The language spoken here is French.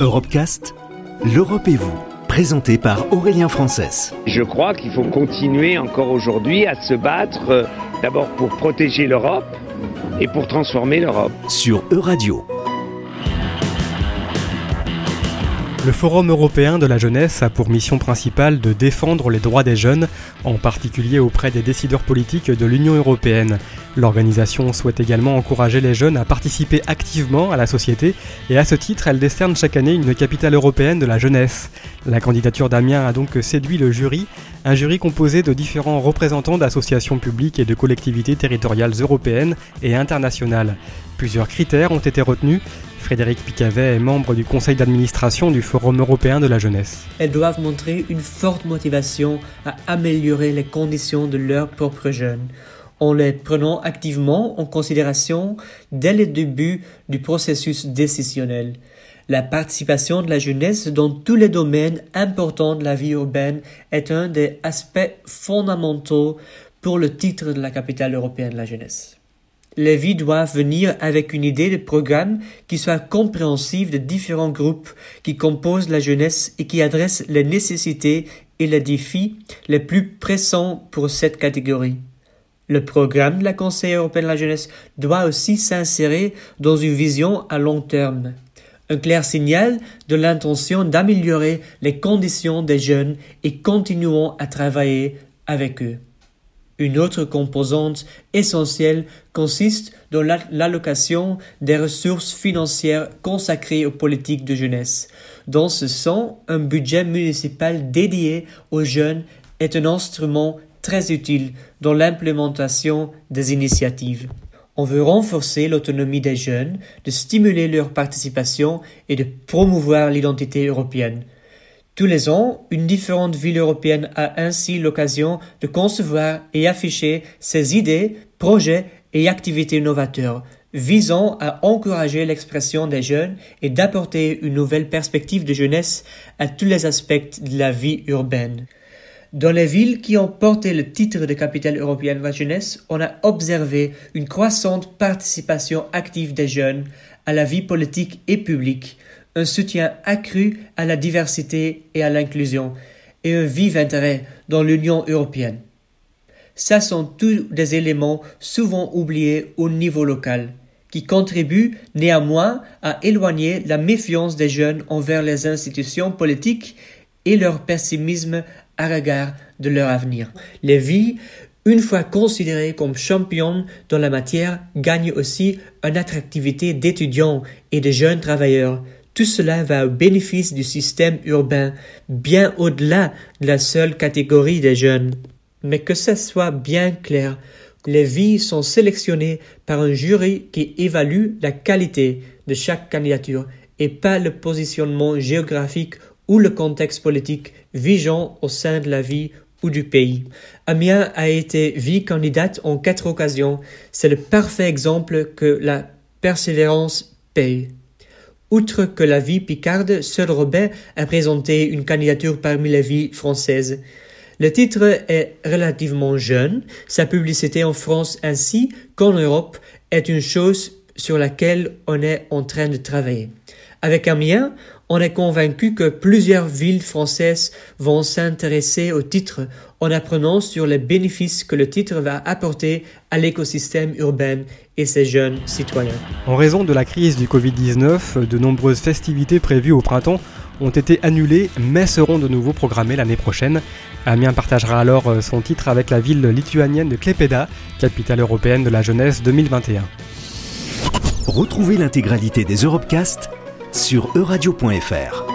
Europecast, l'Europe et vous, présenté par Aurélien Frances. Je crois qu'il faut continuer encore aujourd'hui à se battre euh, d'abord pour protéger l'Europe et pour transformer l'Europe. Sur Euradio. Le Forum européen de la jeunesse a pour mission principale de défendre les droits des jeunes, en particulier auprès des décideurs politiques de l'Union européenne. L'organisation souhaite également encourager les jeunes à participer activement à la société et à ce titre, elle décerne chaque année une capitale européenne de la jeunesse. La candidature d'Amiens a donc séduit le jury, un jury composé de différents représentants d'associations publiques et de collectivités territoriales européennes et internationales. Plusieurs critères ont été retenus Frédéric Picavet est membre du conseil d'administration du Forum européen de la jeunesse. Elles doivent montrer une forte motivation à améliorer les conditions de leurs propres jeunes en les prenant activement en considération dès le début du processus décisionnel. La participation de la jeunesse dans tous les domaines importants de la vie urbaine est un des aspects fondamentaux pour le titre de la capitale européenne de la jeunesse les vies doivent venir avec une idée de programme qui soit compréhensive de différents groupes qui composent la jeunesse et qui adresse les nécessités et les défis les plus pressants pour cette catégorie. Le programme de la Conseil européen de la jeunesse doit aussi s'insérer dans une vision à long terme. Un clair signal de l'intention d'améliorer les conditions des jeunes et continuons à travailler avec eux. Une autre composante essentielle consiste dans l'allocation des ressources financières consacrées aux politiques de jeunesse. Dans ce sens, un budget municipal dédié aux jeunes est un instrument très utile dans l'implémentation des initiatives. On veut renforcer l'autonomie des jeunes, de stimuler leur participation et de promouvoir l'identité européenne. Tous les ans, une différente ville européenne a ainsi l'occasion de concevoir et afficher ses idées, projets et activités novateurs visant à encourager l'expression des jeunes et d'apporter une nouvelle perspective de jeunesse à tous les aspects de la vie urbaine. Dans les villes qui ont porté le titre de capitale européenne de la jeunesse, on a observé une croissante participation active des jeunes à la vie politique et publique, un soutien accru à la diversité et à l'inclusion, et un vif intérêt dans l'Union européenne. Ça sont tous des éléments souvent oubliés au niveau local, qui contribuent néanmoins à éloigner la méfiance des jeunes envers les institutions politiques et leur pessimisme à regard de leur avenir. Les vies, une fois considérées comme championnes dans la matière, gagnent aussi une attractivité d'étudiants et de jeunes travailleurs, tout cela va au bénéfice du système urbain, bien au-delà de la seule catégorie des jeunes. Mais que ce soit bien clair, les vies sont sélectionnées par un jury qui évalue la qualité de chaque candidature et pas le positionnement géographique ou le contexte politique vigeant au sein de la vie ou du pays. Amiens a été vie candidate en quatre occasions. C'est le parfait exemple que la persévérance paye. Outre que la vie picarde, seul Robert a présenté une candidature parmi les vies françaises. Le titre est relativement jeune, sa publicité en France ainsi qu'en Europe est une chose sur laquelle on est en train de travailler. Avec Amiens, on est convaincu que plusieurs villes françaises vont s'intéresser au titre en apprenant sur les bénéfices que le titre va apporter à l'écosystème urbain et ses jeunes citoyens. En raison de la crise du Covid-19, de nombreuses festivités prévues au printemps ont été annulées mais seront de nouveau programmées l'année prochaine. Amiens partagera alors son titre avec la ville lituanienne de Klaipėda, capitale européenne de la jeunesse 2021. Retrouvez l'intégralité des Europecast sur euradio.fr.